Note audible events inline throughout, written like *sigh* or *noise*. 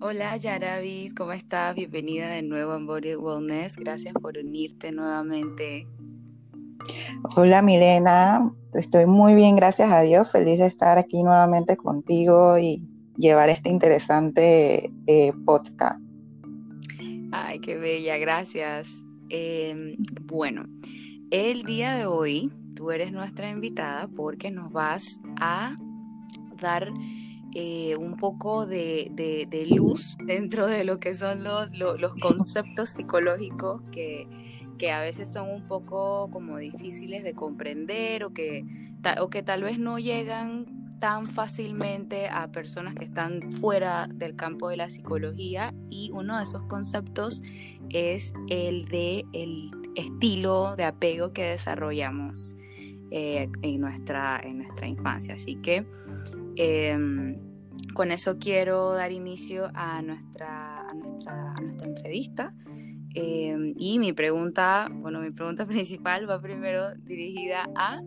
Hola Yaravis, ¿cómo estás? Bienvenida de nuevo a Body Wellness. Gracias por unirte nuevamente. Hola Milena, estoy muy bien, gracias a Dios. Feliz de estar aquí nuevamente contigo y llevar este interesante eh, podcast. Ay, qué bella, gracias. Em, bueno, el día de hoy tú eres nuestra invitada porque nos vas a dar eh, un poco de, luz dentro de lo que son los, los, conceptos psicológicos que, que, a veces son un poco como difíciles de comprender o que, o que tal vez no llegan tan fácilmente a personas que están fuera del campo de la psicología. Y uno de esos conceptos es el de el estilo de apego que desarrollamos eh, en, nuestra, en nuestra infancia. Así que em, con eso quiero dar inicio a nuestra, a nuestra, entrevista. Em, y mi pregunta, bueno, mi pregunta *laughs* principal va primero dirigida a,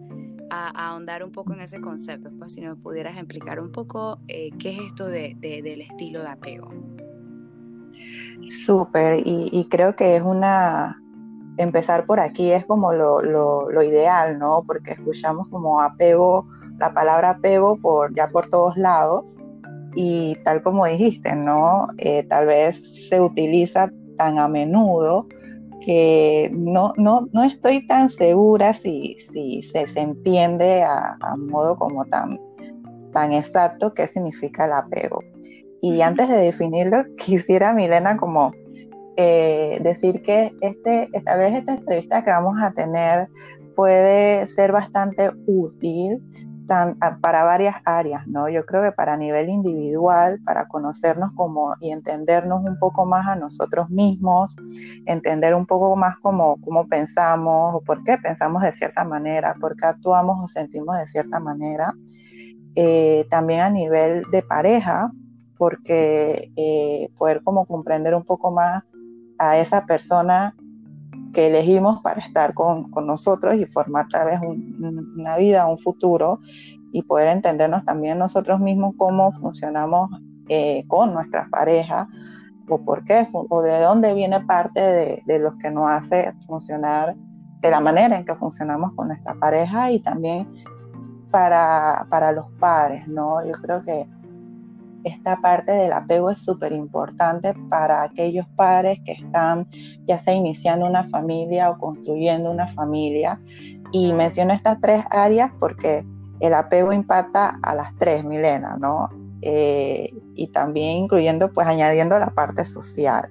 a, ahondar un poco en ese concepto. Pues si nos pudieras explicar un poco eh, qué es esto de, del estilo de apego. Súper, y, y, creo que es una, empezar por aquí es como lo, lo, ideal, ¿no? Porque escuchamos como apego, la palabra apego por, ya por todos lados y tal como dijiste, ¿no? Eh, tal vez se utiliza tan a menudo que no, no, no estoy tan segura si, si se, se, entiende a, a, modo como tan, tan exacto qué significa el apego. Y antes de definirlo, *laughs* quisiera, Milena, como eh, decir que este, esta vez esta entrevista que vamos a tener puede ser bastante útil para varias áreas, ¿no? Yo creo que para nivel individual, para conocernos como y entendernos un poco más a nosotros mismos, entender un poco más cómo, cómo pensamos o por qué pensamos de cierta manera, por qué actuamos o sentimos de cierta manera. Eh, también a nivel de pareja, porque eh, poder como comprender un poco más a esa persona que elegimos para estar con, nosotros y formar tal vez una vida, un futuro y poder entendernos también nosotros mismos cómo funcionamos eh, con nuestras parejas o por qué o de dónde viene parte de, de lo que nos hace funcionar de la manera en que funcionamos con nuestra pareja y también para, para los padres, ¿no? Yo creo que esta parte del apego es súper importante para aquellos padres que están ya sea iniciando una familia o construyendo una familia. Y menciono estas tres áreas porque el apego impacta a las tres, Milena, ¿no? Eh, y también incluyendo, pues añadiendo la parte social.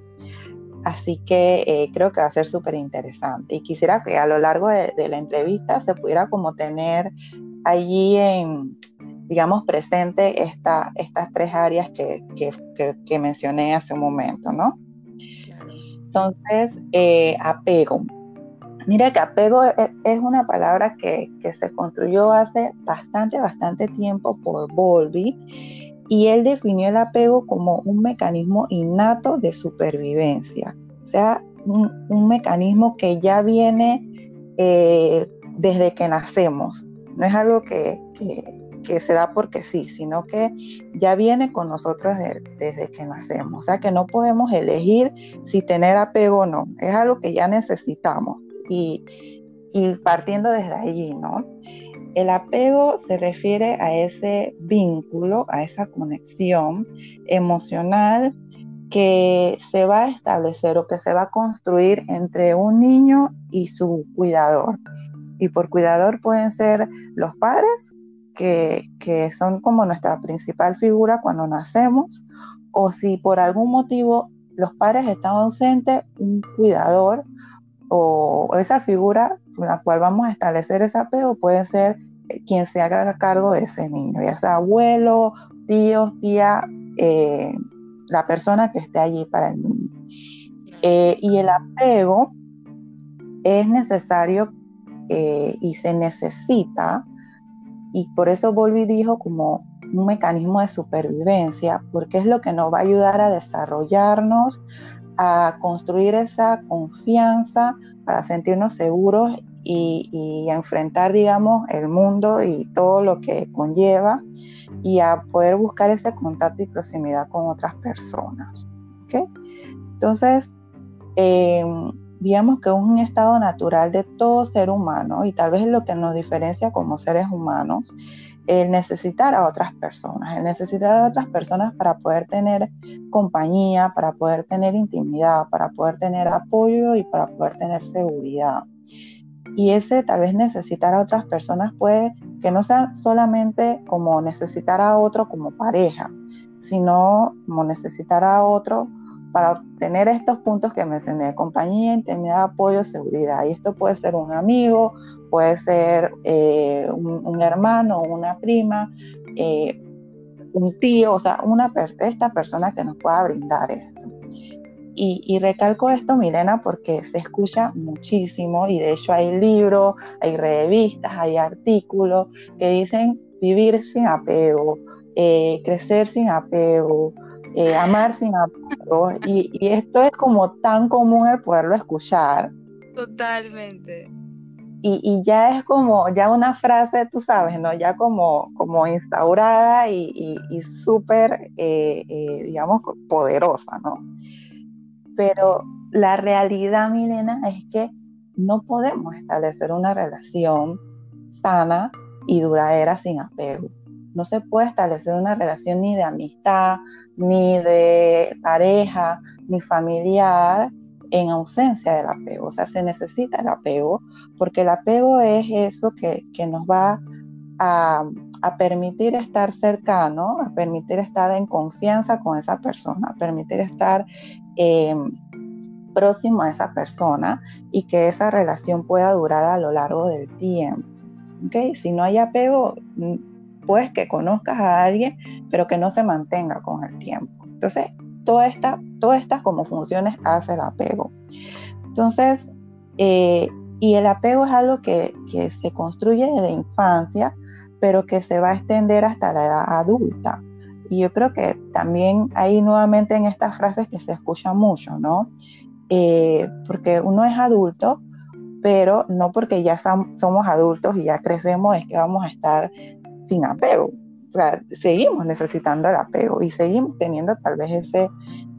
Así que eh, creo que va a ser súper interesante. Y quisiera que a lo largo de, de, la entrevista se pudiera como tener allí en, digamos, presente esta, estas tres áreas que, que, mencioné hace un momento, ¿no? Entonces, eh, apego. Mira que apego e, es, una palabra que, se construyó hace bastante, bastante tiempo por Bowlby y él definió el apego como un mecanismo innato de supervivencia, o sea, un, mecanismo que ya viene eh, desde que nacemos, no es algo que, que se da porque sí, sino que ya viene con nosotros desde que nacemos. O sea que no podemos elegir si tener apego o no. Es algo que ya necesitamos. Y, y partiendo desde allí, ¿no? El apego se refiere a ese vínculo, a esa conexión emocional que se va a establecer o que se va a construir entre un niño y su cuidador. Y por cuidador pueden ser los padres que, son como nuestra principal figura cuando nacemos, o si por algún motivo los padres están ausentes, un cuidador o, esa figura con la cual vamos a establecer ese apego puede ser quien se haga cargo de ese niño, ya sea abuelo, tío, tía, eh, la persona que esté allí para el niño. Eh, y el apego es necesario eh, y se necesita y por eso Volvi dijo como un mecanismo de supervivencia, porque es lo que nos va a ayudar a desarrollarnos, a construir esa confianza para sentirnos seguros y, a enfrentar, digamos, el mundo y todo lo que conlleva y a poder buscar ese contacto y proximidad con otras personas. Entonces, eh, digamos que es un estado natural de todo ser humano y tal vez es lo que nos diferencia como seres humanos, el necesitar a otras personas, el necesitar a otras personas para poder tener compañía, para poder tener intimidad, para poder tener apoyo y para poder tener seguridad. Y ese tal vez necesitar a otras personas puede que no sea solamente como necesitar a otro como pareja, sino como necesitar a otro para obtener estos puntos que mencioné, compañía, intimidad, apoyo, seguridad. Y esto puede ser un amigo, puede ser eh, un, hermano, una prima, eh, un tío, o sea, una, esta persona que nos pueda brindar esto. Y, recalco esto, Milena, porque se escucha muchísimo y de hecho hay libros, hay revistas, hay artículos que dicen vivir sin apego, eh, crecer sin apego, eh, amar sin apego. Y, y, esto es como tan común el poderlo escuchar. Totalmente. Y, y, ya es como, ya una frase, tú sabes, ¿no? Ya como, como instaurada y, y súper, eh, eh, digamos, poderosa, ¿no? Pero la realidad, Milena, es que no podemos establecer una relación sana y duradera sin apego no se puede establecer una relación ni de amistad, ni de pareja, ni familiar en ausencia del apego. O sea, se necesita el apego porque el apego es eso que, nos va a, permitir estar cercano, a permitir estar en confianza con esa persona, a permitir estar eh, próximo a esa persona y que esa relación pueda durar a lo largo del tiempo. ¿Okay? Si no hay apego, pues que conozcas a alguien, pero que no se mantenga con el tiempo. Entonces, toda esta, todas estas como funciones hace el apego. Entonces, eh, y el apego es algo que, que se construye desde infancia, pero que se va a extender hasta la edad adulta. Y yo creo que también hay nuevamente en estas frases que se escucha mucho, ¿no? Eh, porque uno es adulto, pero no porque ya somos adultos y ya crecemos es que vamos a estar sin apego. O sea, seguimos necesitando el apego y seguimos teniendo tal vez ese,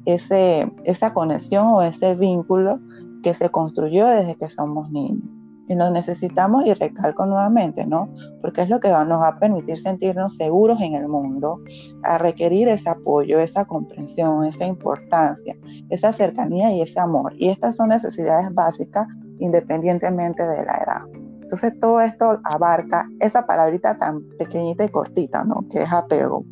ese, esa conexión o ese vínculo que se construyó desde que somos niños. Y nos necesitamos, y recalco nuevamente, ¿no? Porque es lo que nos va a permitir sentirnos seguros en el mundo, a requerir ese apoyo, esa comprensión, esa importancia, esa cercanía y ese amor. Y estas son necesidades básicas independientemente de la edad. Entonces todo esto abarca esa palabrita tan pequeñita y cortita, ¿no? Que es apego.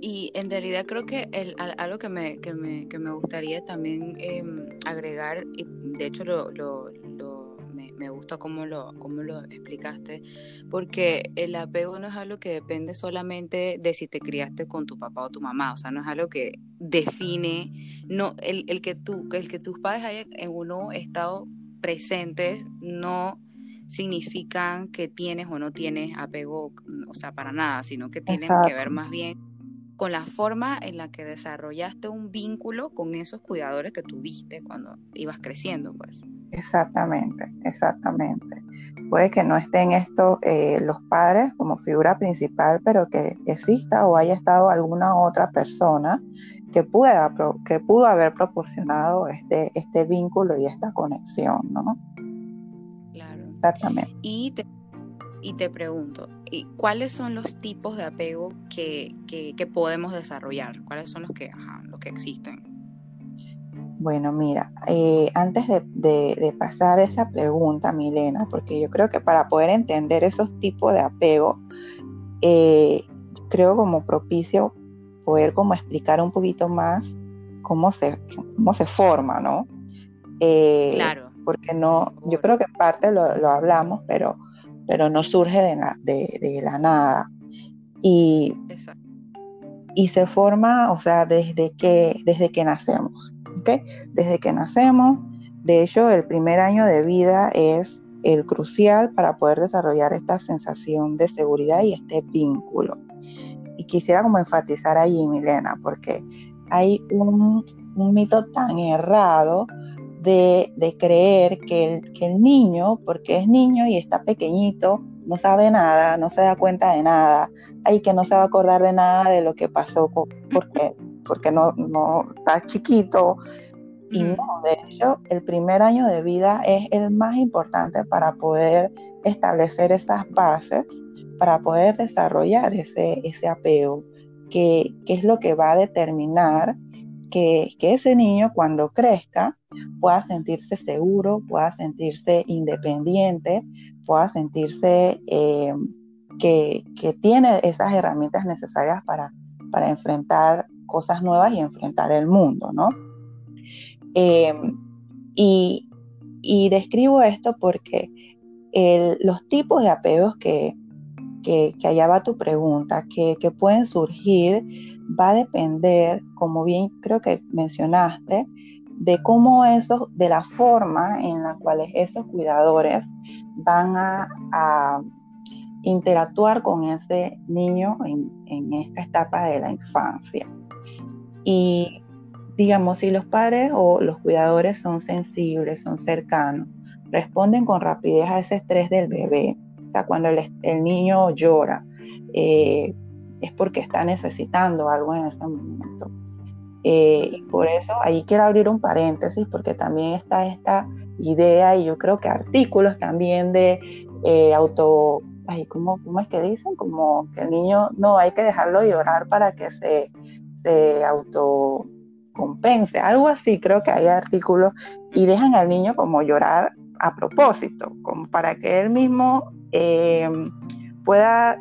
Y en realidad creo que el, algo que me, que me, que me gustaría también em, agregar, y de hecho lo, lo, me, me, gusta cómo lo, cómo lo explicaste, porque el apego no es algo que depende solamente de si te criaste con tu papá o tu mamá, o sea, no es algo que define, no, el, el que, tú, el que tus padres hayan en uno estado presentes no significan que tienes o no tienes apego, o sea, para nada, sino que tienen que ver más bien con la forma en la que desarrollaste un vínculo con esos cuidadores que tuviste cuando ibas creciendo, pues. Exactamente, exactamente. Puede que no estén estos eh, los padres como figura principal, pero que exista o haya estado alguna otra persona que pueda que pudo haber proporcionado este este vínculo y esta conexión, ¿no? Claro. Exactamente. Y te, y te pregunto, ¿cuáles son los tipos de apego que, que, podemos desarrollar? ¿Cuáles son los que, los que existen? Bueno, mira, eh, antes de, pasar esa pregunta, Milena, porque yo creo que para poder entender esos tipos de apego, eh, creo como propicio poder como explicar un poquito más cómo se, cómo se forma, ¿no? Eh, claro. Porque no, yo creo que parte lo, hablamos, pero, pero no surge de, la, de, la nada. Y, y se forma, o sea, desde que, desde que nacemos. Desde que nacemos, de hecho, el primer año de vida es el crucial para poder desarrollar esta sensación de seguridad y este vínculo. Y quisiera como enfatizar allí, Milena, porque hay un, mito tan errado de, creer que el, niño, porque es niño y está pequeñito, no sabe nada, no se da cuenta de nada, ahí que no se va a acordar de nada de lo que pasó porque, porque no, no está chiquito. Y no, de hecho, el primer año de vida es el más importante para poder establecer esas bases, para poder desarrollar ese, ese apego, que, que es lo que va a determinar que, que, ese niño cuando crezca pueda sentirse seguro, pueda sentirse independiente, pueda sentirse eh, que, tiene esas herramientas necesarias para, para enfrentar cosas nuevas y enfrentar el mundo, ¿no? Eh, y, describo esto porque los tipos de apegos que, que, allá va tu pregunta, que, que, pueden surgir, va a depender, como bien creo que mencionaste, de cómo eso, de la forma en la cual esos cuidadores van a, interactuar con ese niño en, esta etapa de la infancia. Y digamos, si los padres o los cuidadores son sensibles, son cercanos, responden con rapidez a ese estrés del bebé, o sea, cuando el, niño llora, eh, es porque está necesitando algo en ese momento. Eh, por eso ahí quiero abrir un paréntesis porque también está esta idea y yo creo que artículos también de eh, auto, ay, ¿cómo, ¿cómo, es que dicen? Como que el niño no hay que dejarlo llorar para que se, se autocompense, algo así creo que hay artículos y dejan al niño como llorar a propósito, como para que él mismo eh, pueda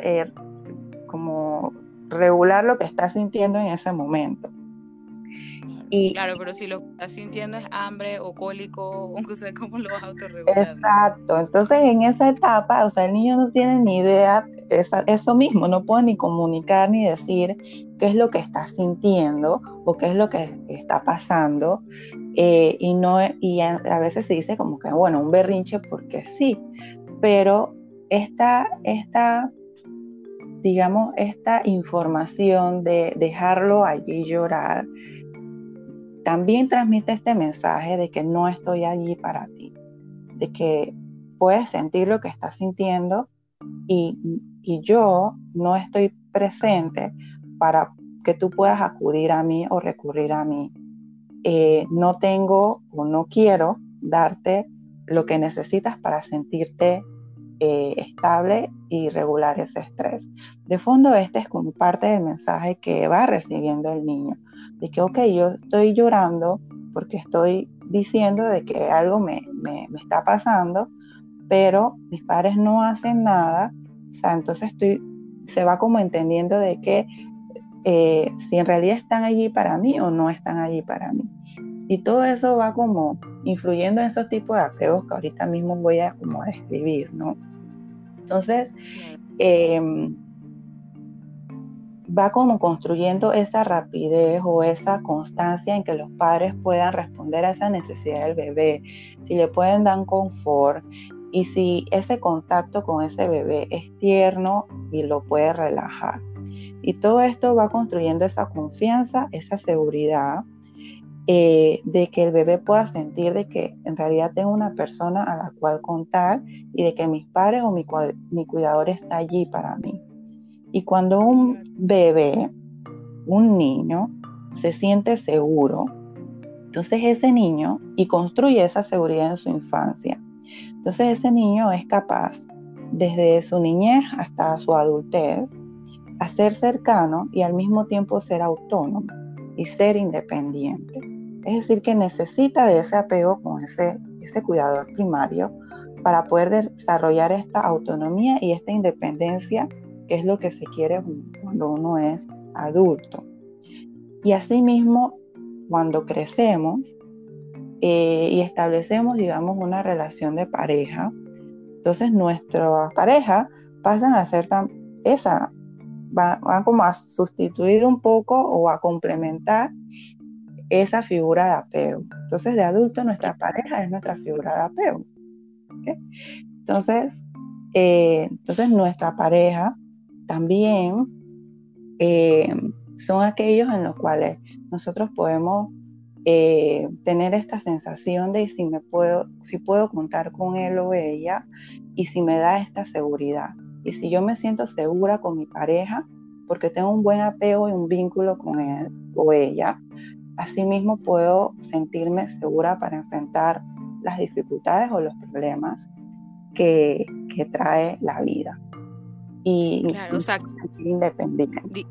como regular lo que está sintiendo en ese momento claro, pero si lo que estás sintiendo es hambre o cólico, no sé cómo lo vas a autorregular. Exacto, entonces en esa etapa, o sea, el niño no tiene ni idea, eso mismo, no puede ni comunicar ni decir qué es lo que está sintiendo o qué es lo que está pasando. Eh, y, no, y a, veces se dice como que, bueno, un berrinche porque sí, pero esta, esta digamos, esta información de dejarlo allí llorar, también transmite este mensaje de que no estoy allí para ti, de que puedes sentir lo que estás sintiendo y, yo no estoy presente para que tú puedas acudir a mí o recurrir a mí. Eh, no tengo o no quiero darte lo que necesitas para sentirte eh, estable y regular ese estrés. De fondo, este es como parte del mensaje que va recibiendo el niño, de que, ok, yo estoy llorando porque estoy diciendo de que algo me, me, está pasando, pero mis padres no hacen nada, o sea, entonces estoy, se va como entendiendo de que eh, si en realidad están allí para mí o no están allí para mí. Y todo eso va como influyendo en esos tipos de apegos que ahorita mismo voy a como describir, ¿no? Entonces, em, va como construyendo esa rapidez o esa constancia en que los padres puedan responder a esa necesidad del bebé, si le pueden dar confort y si ese contacto con ese bebé es tierno y lo puede relajar. Y todo esto va construyendo esa confianza, esa seguridad eh, de que el bebé pueda sentir de que en realidad tengo una persona a la cual contar y de que mis padres o mi, mi cuidador está allí para mí. Y cuando un bebé, un niño, se siente seguro, entonces ese niño y construye esa seguridad en su infancia. Entonces ese niño es capaz, desde su niñez hasta su adultez, ser cercano y al mismo tiempo ser autónomo y ser independiente. Es decir, que necesita de ese apego con ese, ese cuidador primario para poder desarrollar esta autonomía y esta independencia, que es lo que se quiere cuando uno es adulto. Y asimismo, cuando crecemos eh, y establecemos, digamos, una relación de pareja, entonces nuestras parejas pasan a ser esa, van, como a sustituir un poco o a complementar esa figura de apego. Entonces, de adulto, nuestra pareja es nuestra figura de apego. Entonces, eh, entonces, nuestra pareja también eh, son aquellos en los cuales nosotros podemos eh, tener esta sensación de si me puedo, si puedo contar con él o ella y si me da esta seguridad. Y si yo me siento segura con mi pareja, porque tengo un buen apego y un vínculo con él o ella, asimismo puedo sentirme segura para enfrentar las dificultades o los problemas que, trae la vida. Y, claro, independiente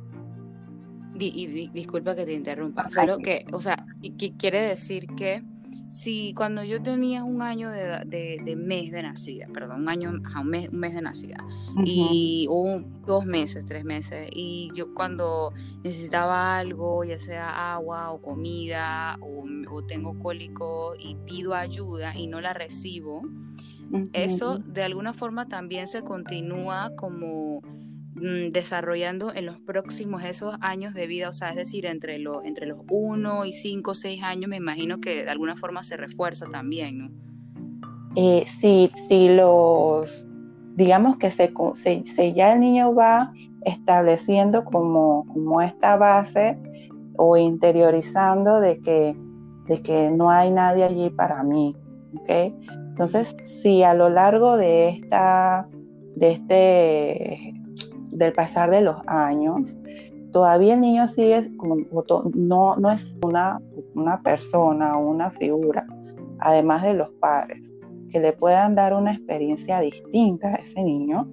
y disculpa que te interrumpa, solo que, o sea, que quiere decir que si cuando yo tenía un año de, de, mes de nacida, perdón, un año, un, mes, un mes de nacida, y un, dos meses, tres meses, y yo cuando necesitaba algo, ya sea agua o comida, o, o tengo cólico y pido ayuda y no la recibo, eso de alguna forma también se continúa como desarrollando en los próximos esos años de vida, o sea, es decir, entre, lo, entre los 1 y 5 o 6 años, me imagino que de alguna forma se refuerza también, ¿no? Eh, sí, sí, los, digamos que se, se, ya el niño va estableciendo como, como esta base o interiorizando de que, de que no hay nadie allí para mí, ¿ok? Entonces, si a lo largo de esta, de este del pasar de los años, todavía el niño sigue como, no, no es una, una persona o una figura, además de los padres, que le puedan dar una experiencia distinta a ese niño,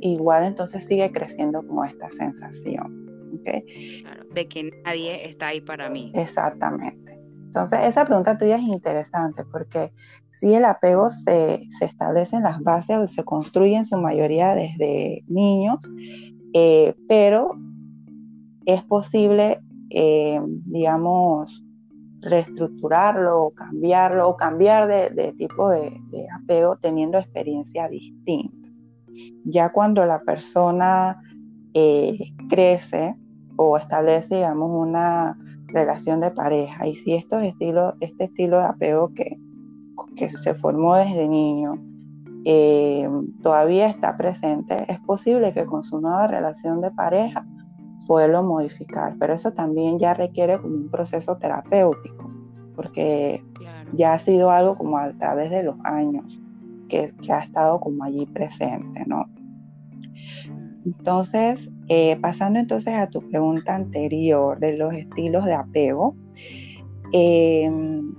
igual entonces sigue creciendo como esta sensación. de que nadie está ahí para mí. Exactamente. Entonces, esa pregunta tuya es interesante porque si el apego se, establece en las bases o se construye en su mayoría desde niños, eh, pero es posible, eh, digamos, reestructurarlo o cambiarlo o cambiar de, tipo de, apego teniendo experiencia distinta. Ya cuando la persona eh, crece o establece, digamos, una relación de pareja. Y si estos estilos, este estilo de apego que, que se formó desde niño eh, todavía está presente, es posible que con su nueva relación de pareja poderlo modificar, pero eso también ya requiere como un proceso terapéutico, porque ya ha sido algo como a través de los años que, que ha estado como allí presente, ¿no? Entonces, eh, pasando entonces a tu pregunta anterior de los estilos de apego, em,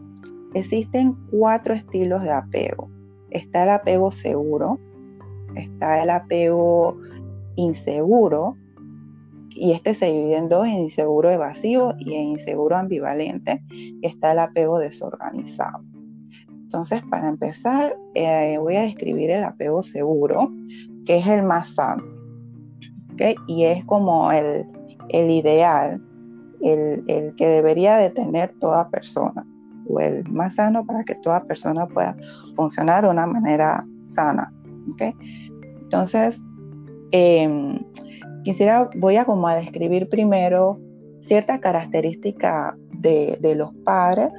existen cuatro estilos de apego. Está el apego seguro, está el apego inseguro, y este se divide en dos, en inseguro evasivo y en inseguro ambivalente, está el apego desorganizado. Entonces, para empezar, eh, voy a describir el apego seguro, que es el más sano. Y es como el, ideal, el, que debería de tener toda persona, o el más sano para que toda persona pueda funcionar de una manera sana. Entonces, em, quisiera, voy a como a describir primero ciertas características de, de los padres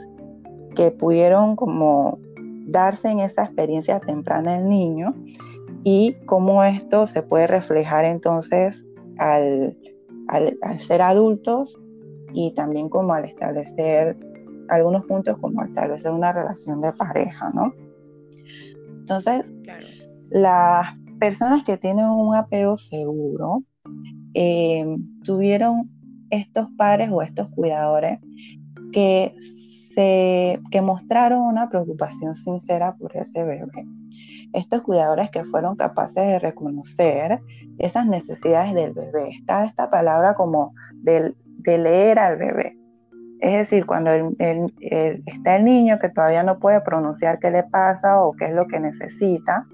que pudieron como darse en esa experiencia temprana del niño y cómo esto se puede reflejar entonces al, ser adultos y también como al establecer algunos puntos como establecer una relación de pareja, ¿no? Entonces, las personas que tienen un apego seguro eh, tuvieron estos padres o estos cuidadores que, se, que mostraron una preocupación sincera por ese bebé estos cuidadores que fueron capaces de reconocer esas necesidades del bebé. Está esta palabra como de, leer al bebé. Es decir, cuando está el niño que todavía no puede pronunciar qué le pasa o qué es lo que necesita,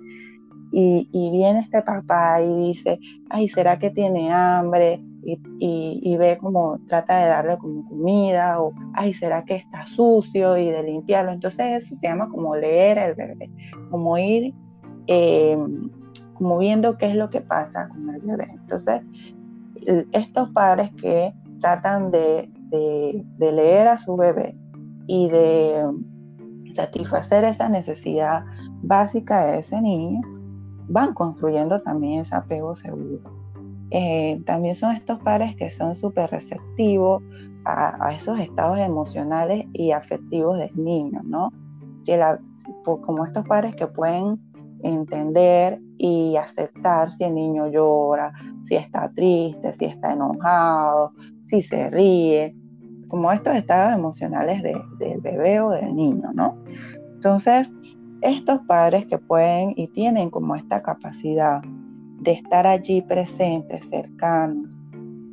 y, viene este papá y dice, ay, ¿será que tiene hambre? Y, ve como trata de darle como comida o, ay, ¿será que está sucio? Y de limpiarlo. Entonces eso se llama como leer al bebé, como ir eh, como viendo qué es lo que pasa con el bebé. Entonces, estos padres que tratan de, leer a su bebé y de satisfacer esa necesidad básica de ese niño, van construyendo también ese apego seguro. Eh, también son estos padres que son súper receptivos a, esos estados emocionales y afectivos del niño, ¿no? Que como estos padres que pueden entender y aceptar si el niño llora, si está triste, si está enojado, si se ríe, como estos estados emocionales del bebé o del niño, ¿no? Entonces, estos padres que pueden y tienen como esta capacidad de estar allí presentes, cercanos,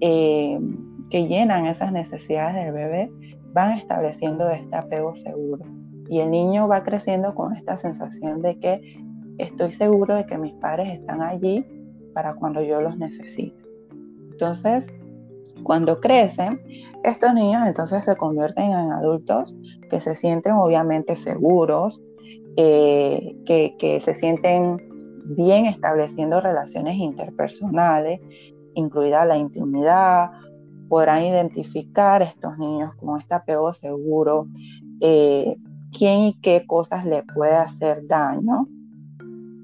eh, que llenan esas necesidades del bebé, van estableciendo este apego seguro. Y el niño va creciendo con esta sensación de que estoy seguro de que mis padres están allí para cuando yo los necesite. Entonces, cuando crecen, estos niños entonces se convierten en adultos que se sienten obviamente seguros, eh, que, que se sienten bien estableciendo relaciones interpersonales, incluida la intimidad, podrán identificar estos niños con este apego seguro, eh, quién y qué cosas le puede hacer daño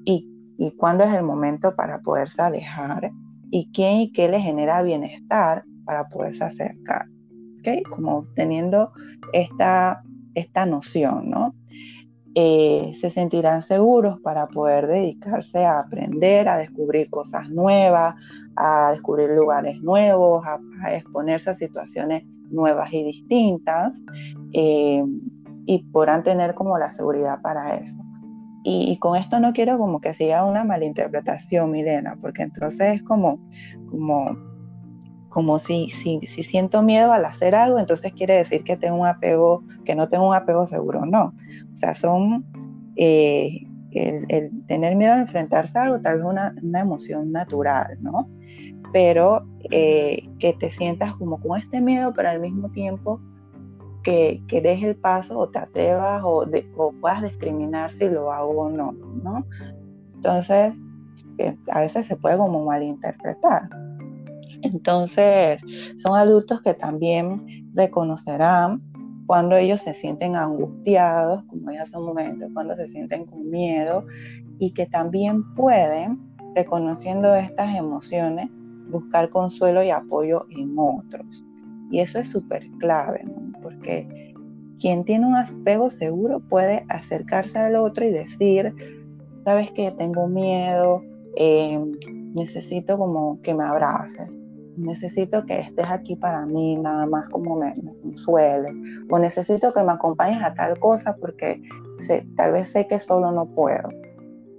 y, y cuándo es el momento para poderse alejar y quién y qué le genera bienestar para poderse acercar. ¿okay? Como teniendo esta, esta noción, ¿no? Eh, se sentirán seguros para poder dedicarse a aprender, a descubrir cosas nuevas, a descubrir lugares nuevos, a, exponerse a situaciones nuevas y distintas eh, y podrán tener como la seguridad para eso. Y, con esto no quiero como que sea una malinterpretación, Milena, porque entonces es como, como, como si, si, si siento miedo al hacer algo, entonces quiere decir que tengo un apego, que no tengo un apego seguro, no. O sea, son eh, el, tener miedo a enfrentarse a algo, tal vez una, una emoción natural, ¿no? Pero eh, que te sientas como con este miedo, pero al mismo tiempo que, que el paso o te atrevas o, o, puedas discriminar si lo hago o no, ¿no? Entonces, a veces se puede como malinterpretar. Entonces, son adultos que también reconocerán cuando ellos se sienten angustiados, como ya hace un momento, cuando se sienten con miedo y que también pueden, reconociendo estas emociones, buscar consuelo y apoyo en otros. Y eso es súper clave, porque quien tiene un apego seguro puede acercarse al otro y decir, sabes que tengo miedo, eh, necesito como que me abraces, necesito que estés aquí para mí, nada más como me, consuele, o necesito que me acompañes a tal cosa porque tal vez sé que solo no puedo.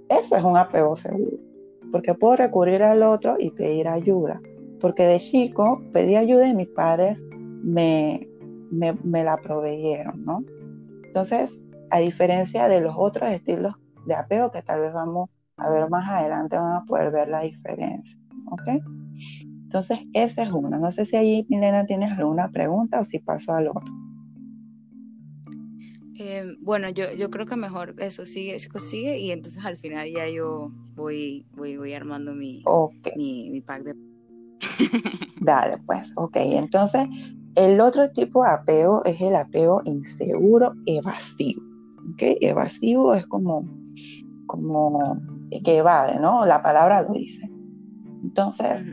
Eso es un apego seguro, porque puedo recurrir al otro y pedir ayuda, porque de chico pedí ayuda y mis padres me, me, me la proveyeron, ¿no? Entonces, a diferencia de los otros estilos de apego que tal vez vamos a ver más adelante, van a poder ver la diferencia, ¿ok? Entonces, ese es uno. No sé si allí, Milena, tienes alguna pregunta o si paso al otro. Eh, bueno, yo, yo creo que mejor eso sigue, sigue y entonces al final ya yo voy, voy, voy armando mi, mi, mi pack de... *laughs* Dale, pues, ok. Entonces, el otro tipo de apego es el apego inseguro evasivo. ¿ok? Evasivo es como, como que evade, ¿no? La palabra lo dice. Entonces,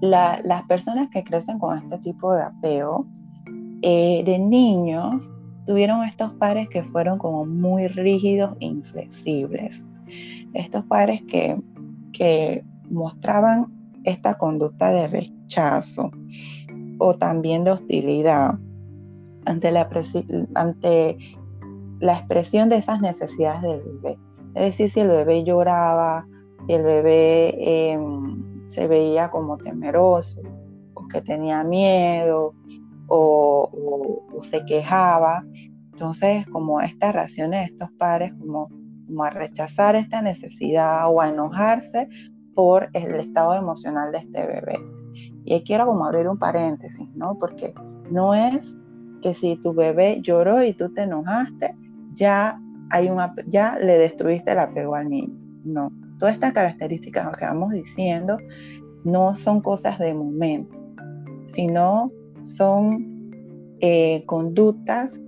las personas que crecen con este tipo de apego, eh, de niños, tuvieron estos padres que fueron como muy rígidos e inflexibles. Estos padres que, que mostraban esta conducta de rechazo o también de hostilidad ante la, ante la expresión de esas necesidades del bebé. Es decir, si el bebé lloraba, si el bebé em, se veía como temeroso o que tenía miedo o, se quejaba. Entonces, como estas reacciones de estos padres, como, como a rechazar esta necesidad o a enojarse por el estado emocional de este bebé. Y ahí quiero como abrir un paréntesis, ¿no? Porque no es que si tu bebé lloró y tú te enojaste, ya, hay una, ya le destruiste el apego al niño. No, Todas estas características que vamos diciendo no son cosas de momento, sino son eh, conductas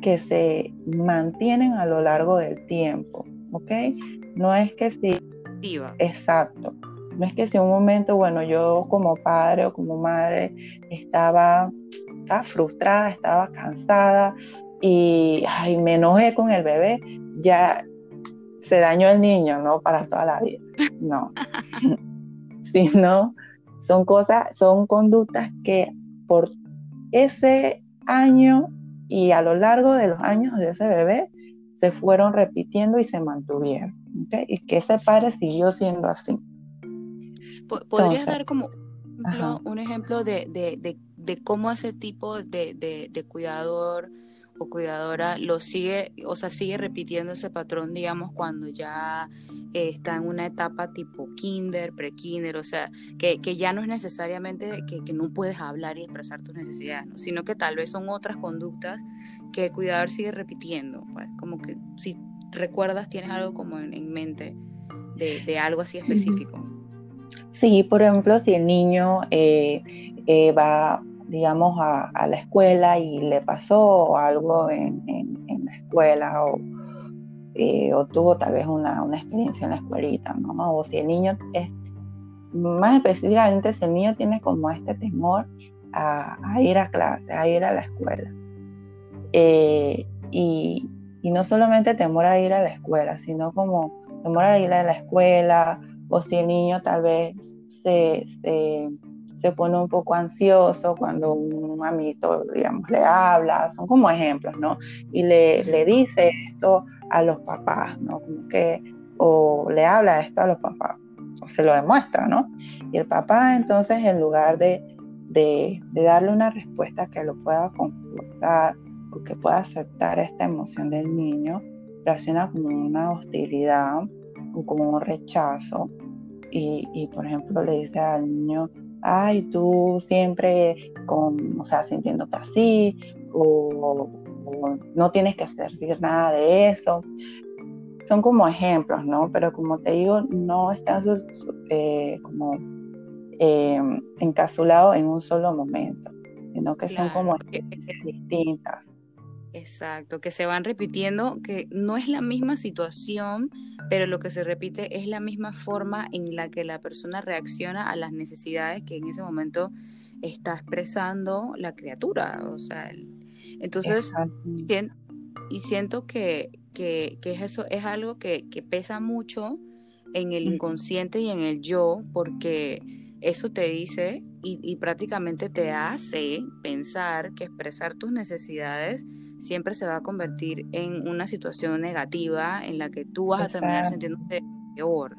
que se mantienen a lo largo del tiempo, ¿ok? No es que si... Exacto. No es que si un momento, bueno, yo como padre o como madre estaba estaba frustrada, estaba cansada y ay, me enojé con el bebé, ya se dañó el niño, ¿no? Para toda la vida. No. *laughs* Sino son cosas, son conductas que por ese año y a lo largo de los años de ese bebé se fueron repitiendo y se mantuvieron. Y que ese padre siguió siendo así. ¿Podrías dar como un ejemplo de, de, cómo ese tipo de, cuidador o cuidadora lo sigue, o sea, sigue repitiendo ese patrón, digamos, cuando ya eh, está en una etapa tipo kinder, pre-kinder, o sea, que, ya no es necesariamente que, no puedes hablar y expresar tus necesidades, sino que tal vez son otras conductas que el cuidador sigue repitiendo, pues, como que si recuerdas, tienes algo como en, mente de, algo así específico. Sí, por ejemplo, si el niño eh, eh, va digamos, a, la escuela y le pasó algo en, la escuela eh, o, tuvo tal vez una, experiencia en la escuelita, ¿no? O si el niño es, más específicamente si el niño tiene como este temor a, ir a clase, a ir a la escuela. Eh, y, no solamente temor a ir a la escuela, sino como temor a ir a la escuela, o si el niño tal vez se pone un poco ansioso cuando un amito, digamos, le habla, son como ejemplos, ¿no? Y le, le dice esto a los papás, ¿no? Como que, o le habla esto a los papás, o se lo demuestra, ¿no? Y el papá entonces, en lugar de, de, darle una respuesta que lo pueda comportar o que pueda aceptar esta emoción del niño, reacciona como una hostilidad o como un rechazo. Y, y, por ejemplo, le dice al niño, ay, tú siempre, con, o sea, sintiéndote así, o, no tienes que sentir nada de eso. Son como ejemplos, ¿no? Pero como te digo, no estás eh, como eh, encapsulado en un solo momento, sino que son como experiencias distintas. Exacto, que se van repitiendo, que no es la misma situación, pero lo que se repite es la misma forma en la que la persona reacciona a las necesidades que en ese momento está expresando la criatura. O sea, entonces, y siento que, que, eso es algo que, pesa mucho en el inconsciente y en el yo, porque eso te dice y, y prácticamente te hace pensar que expresar tus necesidades siempre se va a convertir en una situación negativa en la que tú vas a terminar sintiéndote peor.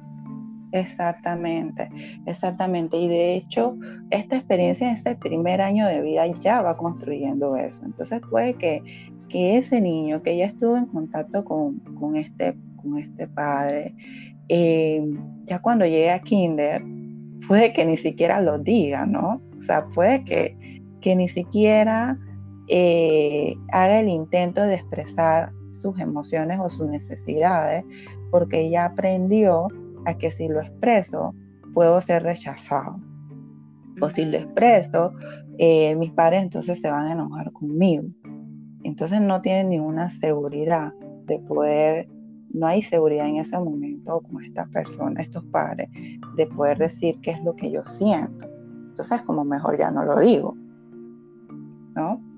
Exactamente, exactamente. Y de hecho, esta experiencia en este primer año de vida ya va construyendo eso. Entonces puede que, que ese niño que ya estuvo en contacto con, este, con este padre, eh, ya cuando llegue a kinder, puede que ni siquiera lo diga, ¿no? O sea, puede que, que ni siquiera eh, haga el intento de expresar sus emociones o sus necesidades, porque ya aprendió a que si lo expreso, puedo ser rechazado. O si lo expreso, eh, mis padres entonces se van a enojar conmigo. Entonces no tienen ninguna seguridad de poder, no hay seguridad en ese momento con estas personas, estos padres, de poder decir qué es lo que yo siento. Entonces como mejor ya no lo digo. ¿No?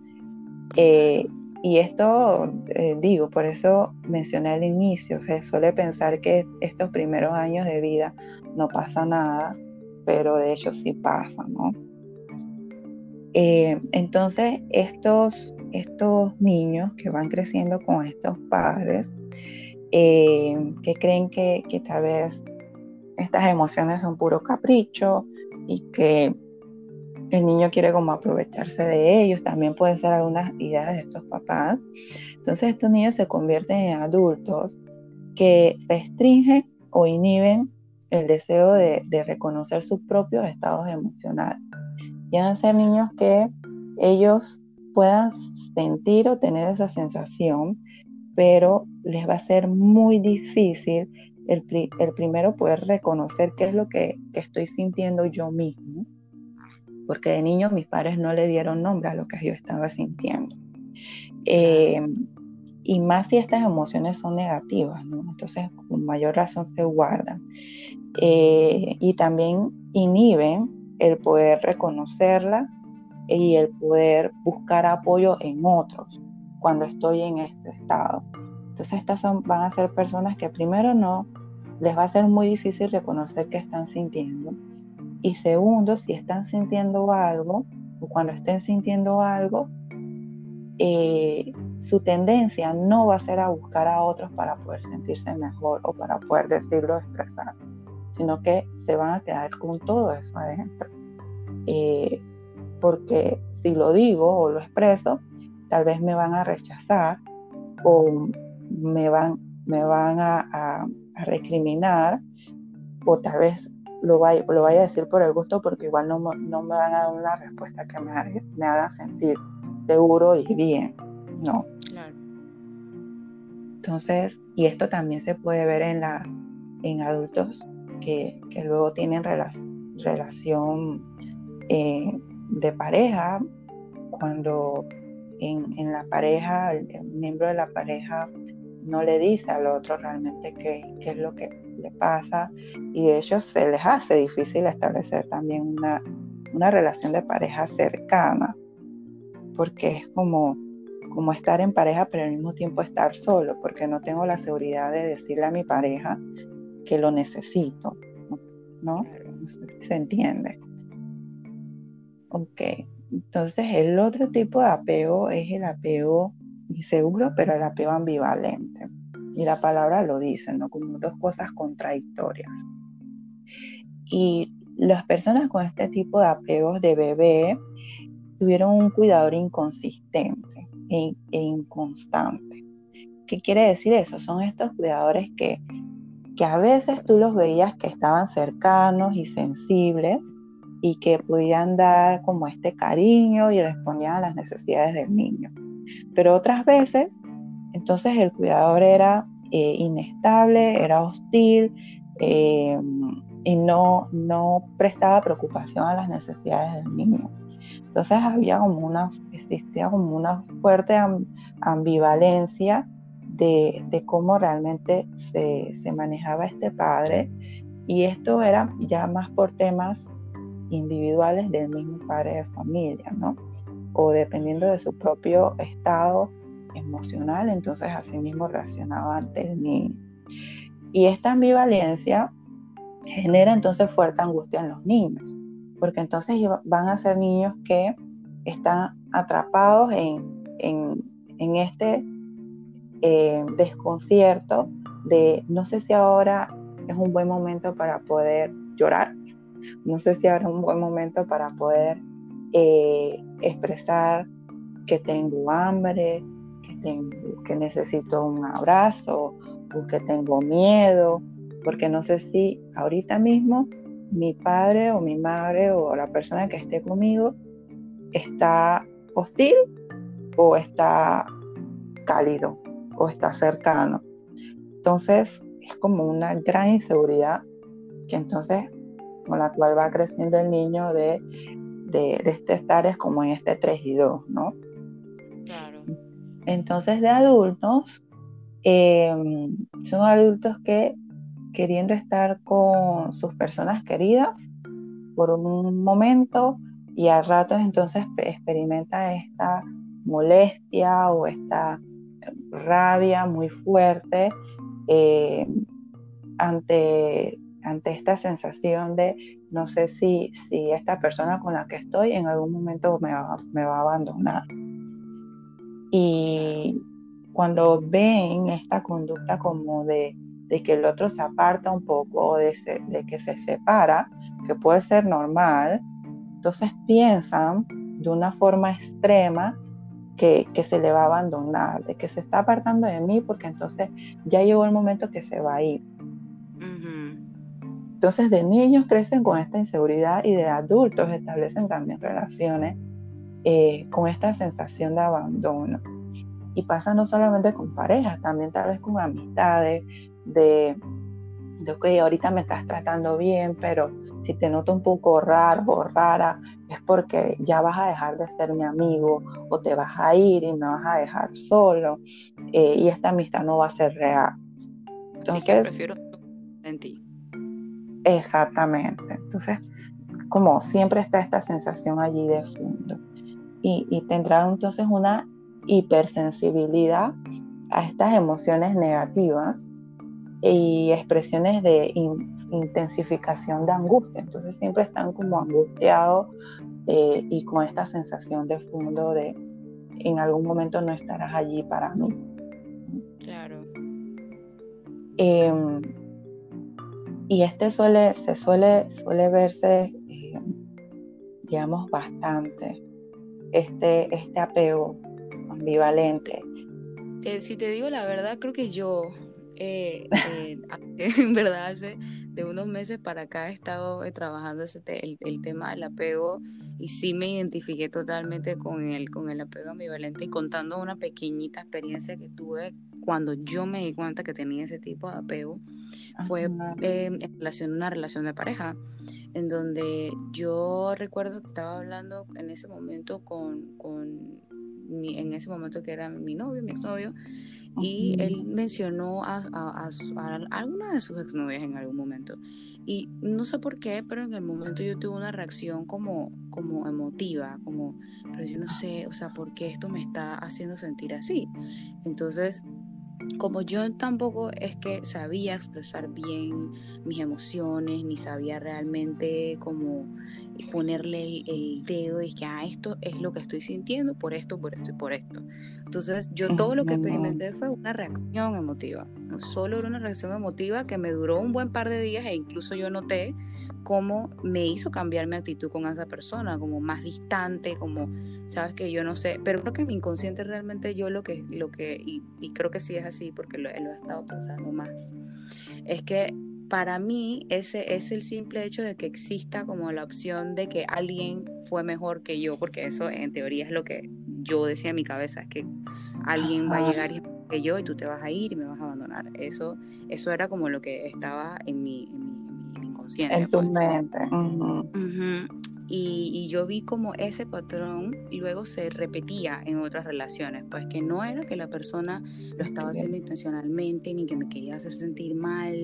Eh, y esto, eh, digo, por eso mencioné al inicio, se suele pensar que estos primeros años de vida no pasa nada, pero de hecho sí pasa, ¿no? Eh, entonces, estos, estos niños que van creciendo con estos padres, que creen que, que tal vez estas emociones son puro capricho y que el niño quiere como aprovecharse de ellos, también pueden ser algunas ideas de estos papás. Entonces estos niños se convierten en adultos que restringen o inhiben el deseo de, reconocer sus propios estados emocionales. Llegan a ser niños que ellos puedan sentir o tener esa sensación, pero les va a ser muy difícil el, primero poder reconocer qué es lo que estoy sintiendo yo mismo porque de niño mis padres no le dieron nombre a lo que yo estaba sintiendo. Eh, y más si estas emociones son negativas, ¿no? Entonces, con mayor razón se guardan. Eh, y también inhiben el poder reconocerla y el poder buscar apoyo en otros cuando estoy en este estado. Entonces estas son, van a ser personas que primero no les va a ser muy difícil reconocer que están sintiendo. Y segundo, si están sintiendo algo o cuando estén sintiendo algo, eh, su tendencia no va a ser a buscar a otros para poder sentirse mejor o para poder decirlo, expresar, sino que se van a quedar con todo eso adentro. Eh, porque si lo digo o lo expreso, tal vez me van a rechazar o me van, me van a, recriminar o tal vez lo vaya, lo vaya a decir por el gusto porque igual no, no me van a dar una respuesta que me, me haga sentir seguro y bien, ¿no? Entonces, y esto también se puede ver en, la, en adultos que, luego tienen relación eh, de pareja, cuando en, la pareja, el, miembro de la pareja no le dice al otro realmente qué, qué, es lo que le pasa y de hecho se les hace difícil establecer también una, una relación de pareja cercana porque es como, como estar en pareja, pero al mismo tiempo estar solo, porque no tengo la seguridad de decirle a mi pareja que lo necesito, ¿no? No sé si se entiende. Ok, entonces el otro tipo de apego es el apego inseguro, pero el apego ambivalente. Y la palabra lo dice, ¿no? Como dos cosas contradictorias. Y las personas con este tipo de apegos de bebé tuvieron un cuidador inconsistente e, e, inconstante. ¿Qué quiere decir eso? Son estos cuidadores que, que a veces tú los veías que estaban cercanos y sensibles y que podían dar como este cariño y respondían a las necesidades del niño. Pero otras veces, entonces el cuidador era eh, inestable, era hostil eh, y no, no prestaba preocupación a las necesidades del niño. Entonces había como una, existía como una fuerte ambivalencia de, cómo realmente se, manejaba este padre y esto era ya más por temas individuales del mismo padre de familia, ¿no? O dependiendo de su propio estado emocional, entonces así mismo reaccionaba ante el niño. Y esta ambivalencia genera entonces fuerte angustia en los niños porque entonces van a ser niños que están atrapados en, este eh, desconcierto de no sé si ahora es un buen momento para poder llorar, no sé si ahora es un buen momento para poder eh, expresar que tengo hambre, que necesito un abrazo o que tengo miedo, porque no sé si ahorita mismo mi padre o mi madre o la persona que esté conmigo está hostil o está cálido o está cercano. Entonces es como una gran inseguridad que entonces con la cual va creciendo el niño de, de, este estar es como en este 3 y 2, ¿no? Entonces de adultos, eh, son adultos que queriendo estar con sus personas queridas por un momento y al rato entonces experimenta esta molestia o esta rabia muy fuerte eh, ante, ante esta sensación de no sé si, si esta persona con la que estoy en algún momento me va, me va a abandonar. Y cuando ven esta conducta como de de que el otro se aparta un poco o de, que se separa, que puede ser normal, entonces piensan de una forma extrema que, se le va a abandonar, de que se está apartando de mí porque entonces ya llegó el momento que se va a ir. Entonces de niños crecen con esta inseguridad y de adultos establecen también relaciones eh, con esta sensación de abandono. Y pasa no solamente con parejas, también tal vez con amistades, de, de, ok, ahorita me estás tratando bien, pero si te noto un poco raro o rara, es porque ya vas a dejar de ser mi amigo o te vas a ir y me vas a dejar solo eh, y esta amistad no va a ser real. Entonces, prefiero en ti. Exactamente. Entonces, como siempre está esta sensación allí de fondo. Y, y tendrá entonces una hipersensibilidad a estas emociones negativas y expresiones de intensificación de angustia. Entonces siempre están como angustiados eh, y con esta sensación de fondo de en algún momento no estarás allí para mí. Claro. Em, y este suele, se suele, suele verse, eh, digamos, bastante, este, este apego ambivalente. si te digo la verdad, creo que yo, eh, *laughs* en verdad, hace de unos meses para acá he estado trabajando ese el, el, tema del apego y sí me identifiqué totalmente con el, con el apego ambivalente y contando una pequeñita experiencia que tuve cuando yo me di cuenta que tenía ese tipo de apego fue eh, en relación a una relación de pareja en donde yo recuerdo que estaba hablando en ese momento con, con mi, en ese momento que era mi novio, mi exnovio, y él mencionó a, a, a, alguna de sus exnovias en algún momento. Y no sé por qué, pero en el momento yo tuve una reacción como, como emotiva, como, pero yo no sé, o sea, por qué esto me está haciendo sentir así. Entonces, como yo tampoco es que sabía expresar bien mis emociones, ni sabía realmente cómo ponerle el, dedo y que ah, esto es lo que estoy sintiendo por esto, por esto y por esto. Entonces yo todo lo que experimenté fue una reacción emotiva. No solo era una reacción emotiva que me duró un buen par de días e incluso yo noté cómo me hizo cambiar mi actitud con esa persona, como más distante, como, sabes que yo no sé, pero creo que mi inconsciente realmente yo lo que, lo que y, creo que sí es así porque lo, lo he estado pensando más, es que para mí ese es el simple hecho de que exista como la opción de que alguien fue mejor que yo, porque eso en teoría es lo que yo decía en mi cabeza, es que alguien va a llegar y es que yo y tú te vas a ir y me vas a abandonar. Eso, eso era como lo que estaba en mi, en tu pues. mente. y, yo vi como ese patrón luego se repetía en otras relaciones, pues que no era que la persona lo estaba haciendo intencionalmente ni que me quería hacer sentir mal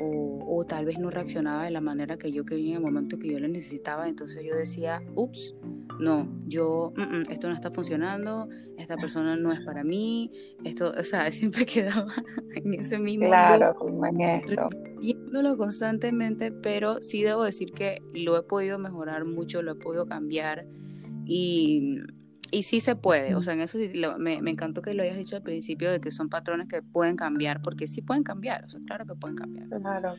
o, o tal vez no reaccionaba de la manera que yo quería en el momento que yo lo necesitaba, entonces yo decía, ups, no, yo, esto no está funcionando, esta persona no es para mí, esto, o sea, *laughs* siempre quedaba en ese mismo. Claro, como en esto. Constantemente, pero sí debo decir que lo he podido mejorar mucho, lo he podido cambiar y, y sí se puede, o sea, en eso sí, me, me, encantó que lo hayas dicho al principio de que son patrones que pueden cambiar, porque sí pueden cambiar, o sea, claro que pueden cambiar. Claro,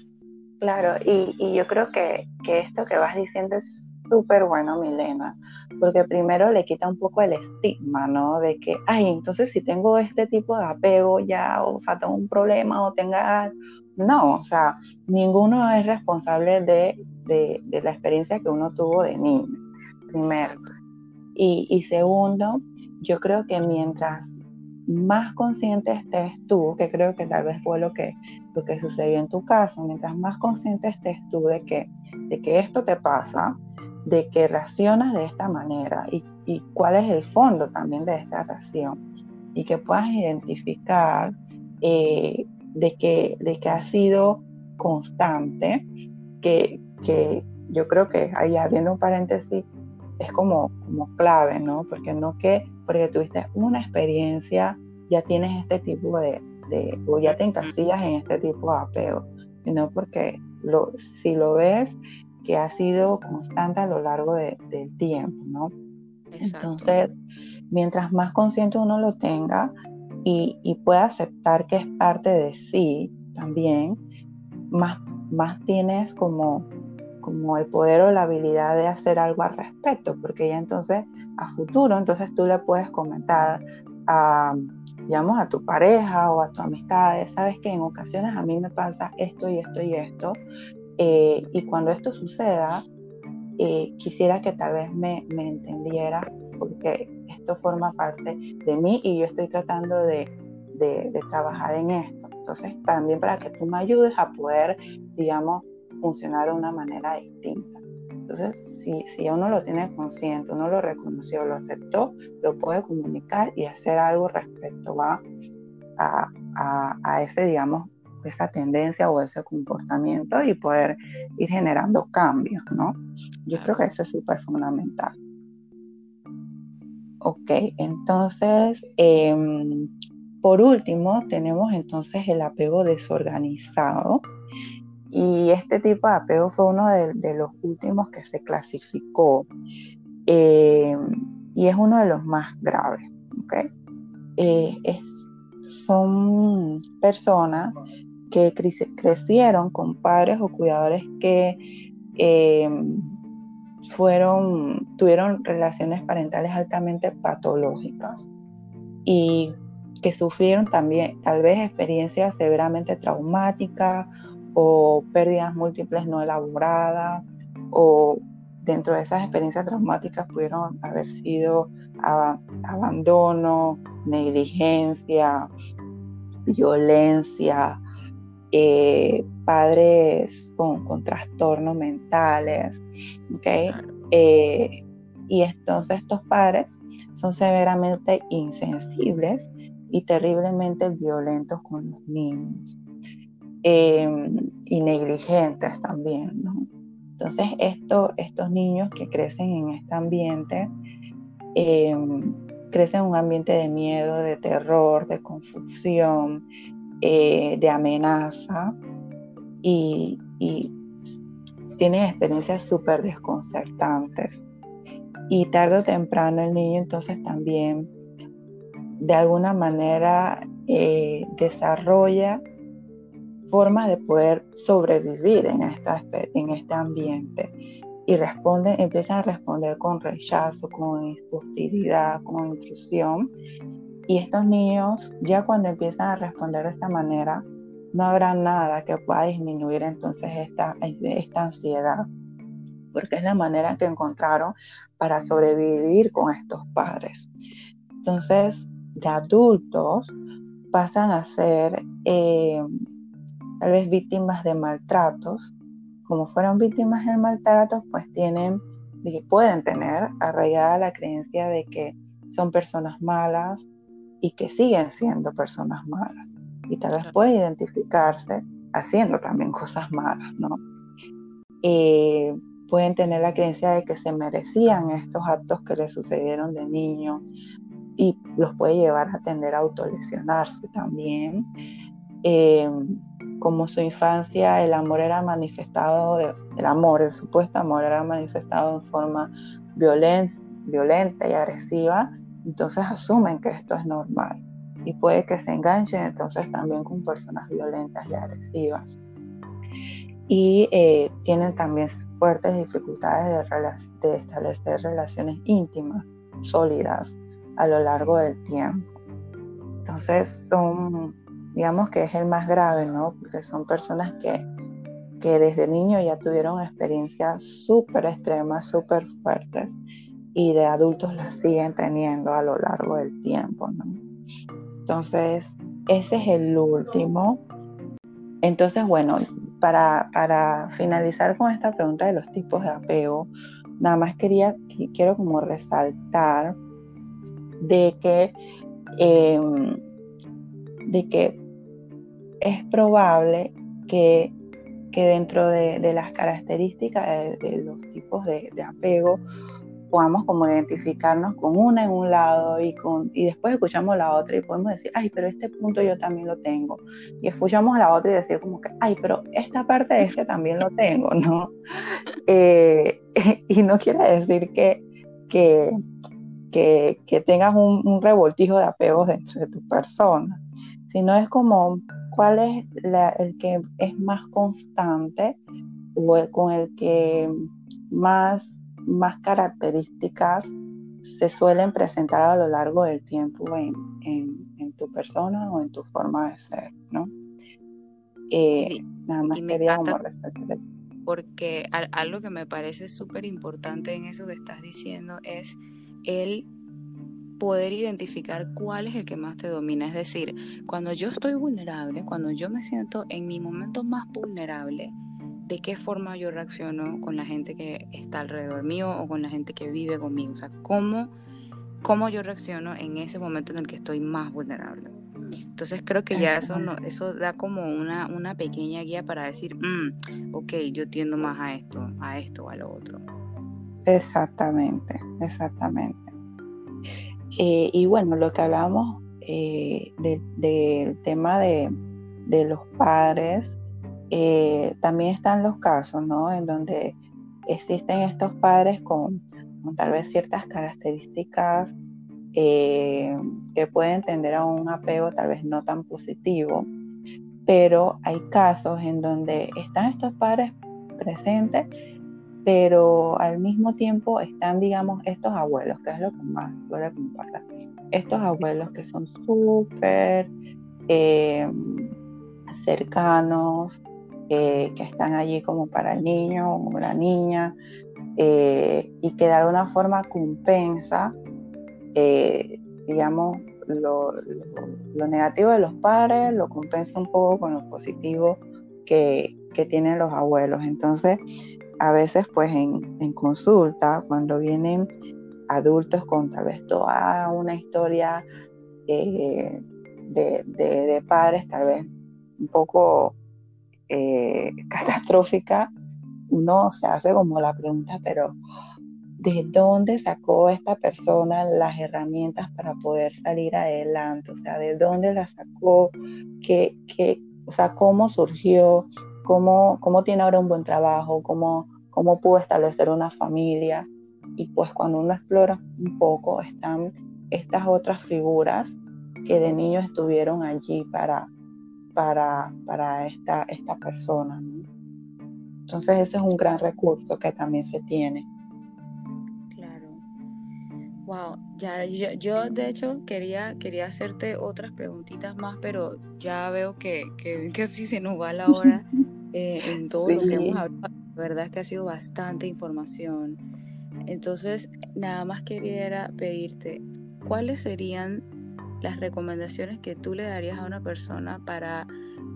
claro, y, y yo creo que, que esto que vas diciendo es súper bueno, Milena, porque primero le quita un poco el estigma, ¿no? De que, ay, entonces si tengo este tipo de apego ya, o sea, tengo un problema o tenga... No, o sea, ninguno es responsable de, de, la experiencia que uno tuvo de niño, primero. Y, y segundo, yo creo que mientras más consciente estés tú, que creo que tal vez fue lo que, lo que sucedió en tu caso, mientras más consciente estés tú de que, de que esto te pasa, de que reaccionas de esta manera y, cuál es el fondo también de esta reacción y que puedas identificar eh, de, que, de que ha sido constante, que, que yo creo que ahí abriendo un paréntesis es como, como clave, ¿no? Porque no que porque tuviste una experiencia ya tienes este tipo de, de o ya te encasillas en este tipo de apego, sino porque lo, si lo ves que ha sido constante a lo largo del tiempo, ¿no? Entonces, mientras más consciente uno lo tenga y, y, pueda aceptar que es parte de sí también, más, más tienes como, como el poder o la habilidad de hacer algo al respecto, porque ya entonces a futuro, entonces tú le puedes comentar a, digamos, a tu pareja o a tu amistad, sabes que en ocasiones a mí me pasa esto y esto y esto, eh, y cuando esto suceda, eh, quisiera que tal vez me, me, entendiera, porque esto forma parte de mí y yo estoy tratando de, de, de, trabajar en esto. Entonces, también para que tú me ayudes a poder, digamos, funcionar de una manera distinta. Entonces, si, si uno lo tiene consciente, uno lo reconoció, lo aceptó, lo puede comunicar y hacer algo respecto a, a, a, a ese, digamos, esa tendencia o ese comportamiento y poder ir generando cambios, ¿no? Yo creo que eso es súper fundamental. Ok, entonces, em, por último, tenemos entonces el apego desorganizado. Y este tipo de apego fue uno de, los últimos que se clasificó. Em, y es uno de los más graves. ¿okay? Eh, son personas que crecieron con padres o cuidadores que em, fueron, tuvieron relaciones parentales altamente patológicas y que sufrieron también tal vez experiencias severamente traumáticas o pérdidas múltiples no elaboradas o dentro de esas experiencias traumáticas pudieron haber sido abandono, negligencia, violencia, eh, padres con, trastornos mentales, eh, y entonces estos padres son severamente insensibles y terriblemente violentos con los niños em, y negligentes también, Entonces estos niños que crecen en este ambiente em, crecen en un ambiente de miedo, de terror, de confusión, eh, de amenaza y, tienen experiencias súper desconcertantes. Y tarde o temprano el niño entonces también de alguna manera eh, desarrolla formas de poder sobrevivir en, esta, en este ambiente y responden, empiezan a responder con rechazo, con hostilidad, con intrusión y estos niños, ya cuando empiezan a responder de esta manera, no habrá nada que pueda disminuir entonces esta, esta ansiedad, porque es la manera que encontraron para sobrevivir con estos padres. Entonces, de adultos pasan a ser eh, tal vez víctimas de maltratos. Como fueron víctimas de maltratos, pues tienen, pueden tener arraigada la creencia de que son personas malas, y que siguen siendo personas malas. Y tal vez puede identificarse haciendo también cosas malas, ¿no? Eh, pueden tener la creencia de que se merecían estos actos que les sucedieron de niño y los puede llevar a tender a autolesionarse también. Eh, como su infancia el amor era manifestado, el amor, el supuesto amor era manifestado en forma violenta y agresiva, entonces asumen que esto es normal y puede que se enganchen entonces también con personas violentas y agresivas. Y eh, tienen también fuertes dificultades de, establecer relaciones íntimas, sólidas, a lo largo del tiempo. Entonces son, digamos que es el más grave, ¿no? Porque son personas que, que desde niño ya tuvieron experiencias súper extremas, súper fuertes y de adultos las siguen teniendo a lo largo del tiempo, ¿no? Entonces, ese es el último. Entonces, bueno, para, para finalizar con esta pregunta de los tipos de apego, nada más quería, quiero como resaltar de que, em, de que es probable que, que dentro de, de, las características de, los tipos de, de apego, podamos como identificarnos con una en un lado y, con, y después escuchamos la otra y podemos decir, ay, pero este punto yo también lo tengo. Y escuchamos la otra y decir como que, ay, pero esta parte de este también lo tengo, ¿no? *laughs* Eh, *laughs* y no quiere decir que, que, que, tengas un, revoltijo de apegos dentro de tu persona, sino es como cuál es el que es más constante o el con el que más más características se suelen presentar a lo largo del tiempo en, tu persona o en tu forma de ser, ¿no? Eh, nada más quería Porque algo que me parece súper importante en eso que estás diciendo es el poder identificar cuál es el que más te domina. Es decir, cuando yo estoy vulnerable, cuando yo me siento en mi momento más vulnerable, de qué forma yo reacciono con la gente que está alrededor mío o con la gente que vive conmigo. O sea, cómo, cómo yo reacciono en ese momento en el que estoy más vulnerable. Entonces creo que ya eso, no, eso da como una, una pequeña guía para decir, mm, ok, yo tiendo más a esto, a esto o a lo otro. Exactamente, exactamente. Eh, y bueno, lo que hablábamos eh, del tema de, los padres, eh, también están los casos, ¿no? En donde existen estos padres con, tal vez ciertas características que pueden tender a un apego tal vez no tan positivo, pero hay casos en donde están estos padres presentes pero al mismo tiempo están, digamos, estos abuelos, que es lo que más suele pasa. Estos abuelos que son súper eh, cercanos, eh, que están allí como para el niño o la niña, eh, y que de alguna forma compensa, digamos, lo, negativo de los padres, lo compensa un poco con lo positivo que, que tienen los abuelos. Entonces, a veces pues en, consulta, cuando vienen adultos con tal vez toda una historia eh, de, padres tal vez un poco eh, catastrófica, uno se hace como la pregunta, pero ¿de dónde sacó esta persona las herramientas para poder salir adelante? O sea, ¿de dónde las sacó? ¿Qué, qué, o sea, ¿cómo surgió? cómo, cómo tiene ahora un buen trabajo, cómo, cómo pudo establecer una familia. Y pues cuando uno explora un poco están estas otras figuras que de niño estuvieron allí para, para, para esta, esta persona. Entonces ese es un gran recurso que también se tiene. Claro. Wow, ya, yo, de hecho quería, quería hacerte otras preguntitas más, pero ya veo que, que *laughs* casi se nos va la hora. *laughs* Eh, en todo lo que hemos hablado. La verdad es que ha sido bastante información. Entonces, nada más quería pedirte, ¿cuáles serían las recomendaciones que tú le darías a una persona para,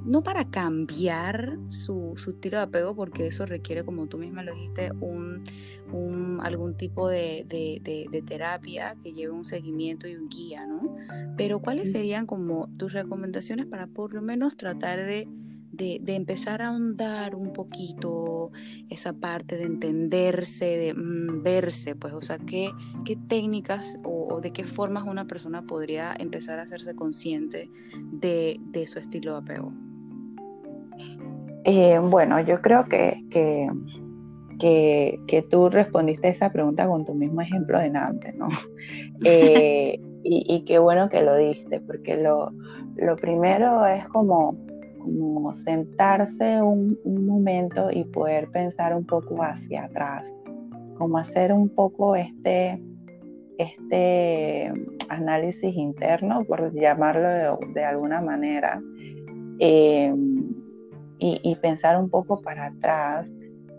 no para cambiar su, su estilo de apego, porque eso requiere, como tú misma lo dijiste, un, un algún tipo de, de, de, terapia que lleve un seguimiento y un guía, ¿no? Pero ¿cuáles serían como tus recomendaciones para por lo menos tratar de de, empezar a ahondar un poquito esa parte de entenderse, de mm, verse, pues, o sea, qué, qué técnicas o, de qué formas una persona podría empezar a hacerse consciente de, su estilo de apego. Eh, bueno, yo creo que, que, que, tú respondiste a esa pregunta con tu mismo ejemplo de antes, ¿no? *laughs* Eh, y, y, qué bueno que lo diste, porque lo, lo primero es como como sentarse un, momento y poder pensar un poco hacia atrás, como hacer un poco este, este análisis interno, por llamarlo de, alguna manera, eh, y, pensar un poco para atrás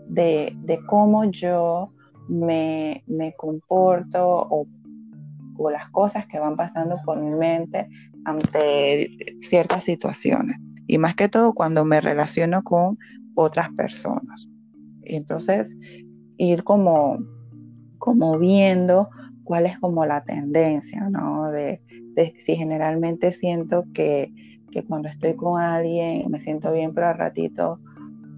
de, cómo yo me, comporto o, o las cosas que van pasando por mi mente ante ciertas situaciones y más que todo cuando me relaciono con otras personas. Entonces, ir como, como viendo cuál es como la tendencia, ¿no? De, si generalmente siento que, cuando estoy con alguien me siento bien, pero al ratito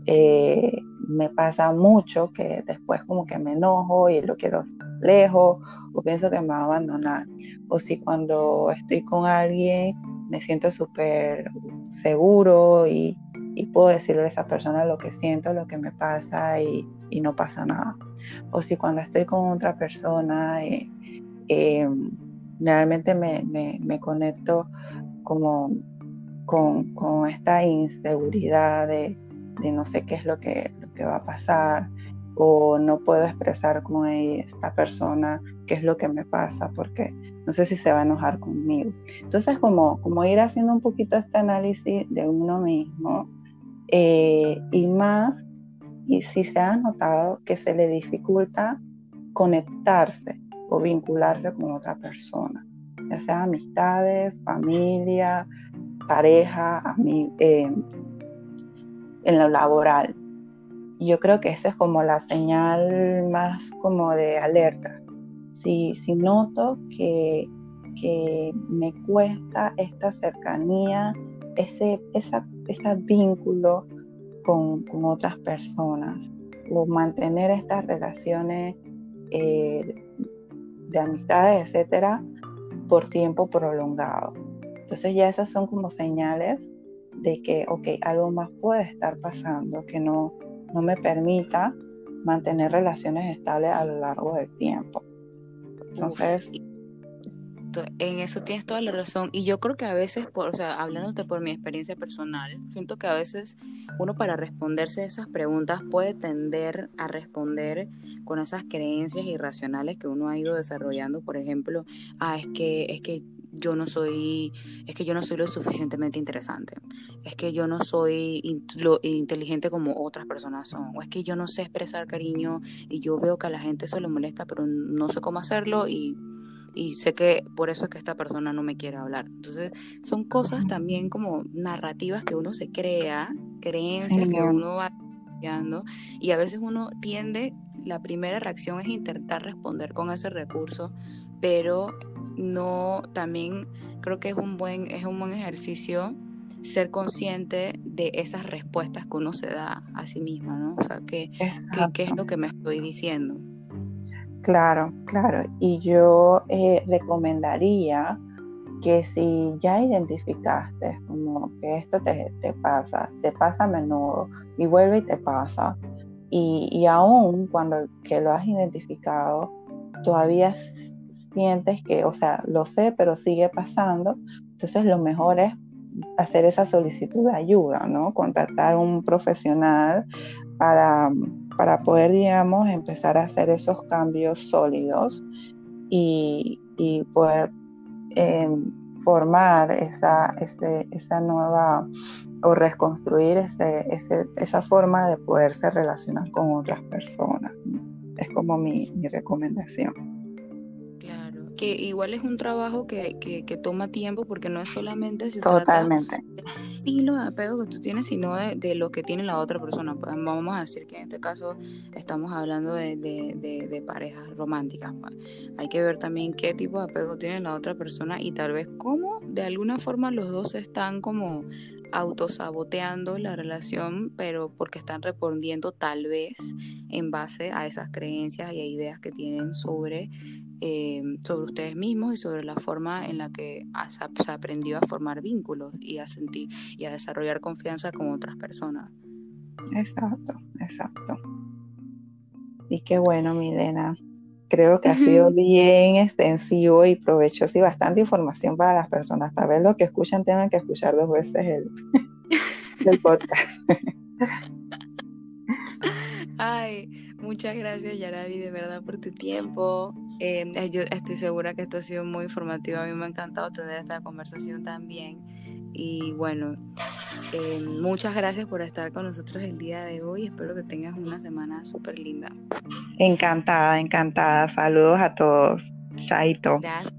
eh, me pasa mucho que después como que me enojo y lo quiero lejos o pienso que me va a abandonar. O si cuando estoy con alguien me siento súper seguro y, puedo decirle a esa persona lo que siento, lo que me pasa y, no pasa nada. O si cuando estoy con otra persona, eh, eh, realmente me, conecto como con, esta inseguridad de, no sé qué es lo que, lo que va a pasar o no puedo expresar con esta persona qué es lo que me pasa porque no sé si se va a enojar conmigo. Entonces, como, como ir haciendo un poquito este análisis de uno mismo eh, y más, y si se ha notado que se le dificulta conectarse o vincularse con otra persona, ya sea amistades, familia, pareja, eh, en lo laboral. Yo creo que esa es como la señal más como de alerta, si, si noto que, me cuesta esta cercanía, ese, esa, vínculo con, otras personas o mantener estas relaciones eh, de amistades, etcétera, por tiempo prolongado. Entonces ya esas son como señales de que, ok, algo más puede estar pasando que no, no me permita mantener relaciones estables a lo largo del tiempo. Entonces... en eso tienes toda la razón. Y yo creo que a veces, por, o sea, hablándote por mi experiencia personal, siento que a veces uno para responderse esas preguntas puede tender a responder con esas creencias irracionales que uno ha ido desarrollando. Por ejemplo, ah, es que, es que yo no soy, es que yo no soy lo suficientemente interesante, es que yo no soy lo inteligente como otras personas son, o es que yo no sé expresar cariño y yo veo que a la gente se lo molesta, pero no sé cómo hacerlo y, y sé que por eso es que esta persona no me quiere hablar. Entonces, son cosas también como narrativas que uno se crea, creencias que uno va y a veces uno tiende, la primera reacción es intentar responder con ese recurso, pero no también creo que es un buen es un buen ejercicio ser consciente de esas respuestas que uno se da a sí misma, ¿no? O sea, ¿qué, qué, es lo que me estoy diciendo? Claro, claro. Y yo eh, recomendaría que si ya identificaste como que esto te, te, pasa, te pasa a menudo y vuelve y te pasa, y, y aún cuando que lo has identificado, todavía que, o sea, lo sé, pero sigue pasando, entonces lo mejor es hacer esa solicitud de ayuda, ¿no? Contactar un profesional para, para poder, digamos, empezar a hacer esos cambios sólidos y, y poder em, formar esa, esa nueva o reconstruir ese, esa forma de poderse relacionar con otras personas. Es como mi, mi recomendación que igual es un trabajo que, que, toma tiempo porque no es solamente se Totalmente. trata estilo de apego que tú tienes, sino de, lo que tiene la otra persona. Pues vamos a decir que en este caso estamos hablando de, de, parejas románticas. Pues. Hay que ver también qué tipo de apego tiene la otra persona y tal vez cómo de alguna forma los dos están como autosaboteando la relación, pero porque están respondiendo tal vez en base a esas creencias y ideas que tienen sobre eh, sobre ustedes mismos y sobre la forma en la que se aprendió a formar vínculos y a sentir y a desarrollar confianza con otras personas. Exacto, exacto. Y qué bueno, Milena. Creo que ha sido bien extensivo y provechoso y bastante información para las personas. Tal vez los que escuchan tengan que escuchar dos veces el, *laughs* el podcast. Ay, muchas gracias, Yaravi, de verdad, por tu tiempo. Em, eh, yo estoy segura que esto ha sido muy informativo. A mí me ha encantado tener esta conversación también. Y bueno, em, muchas gracias por estar con nosotros el día de hoy. Espero que tengas una semana súper linda. Encantada, encantada. Saludos a todos. Chaito. Gracias.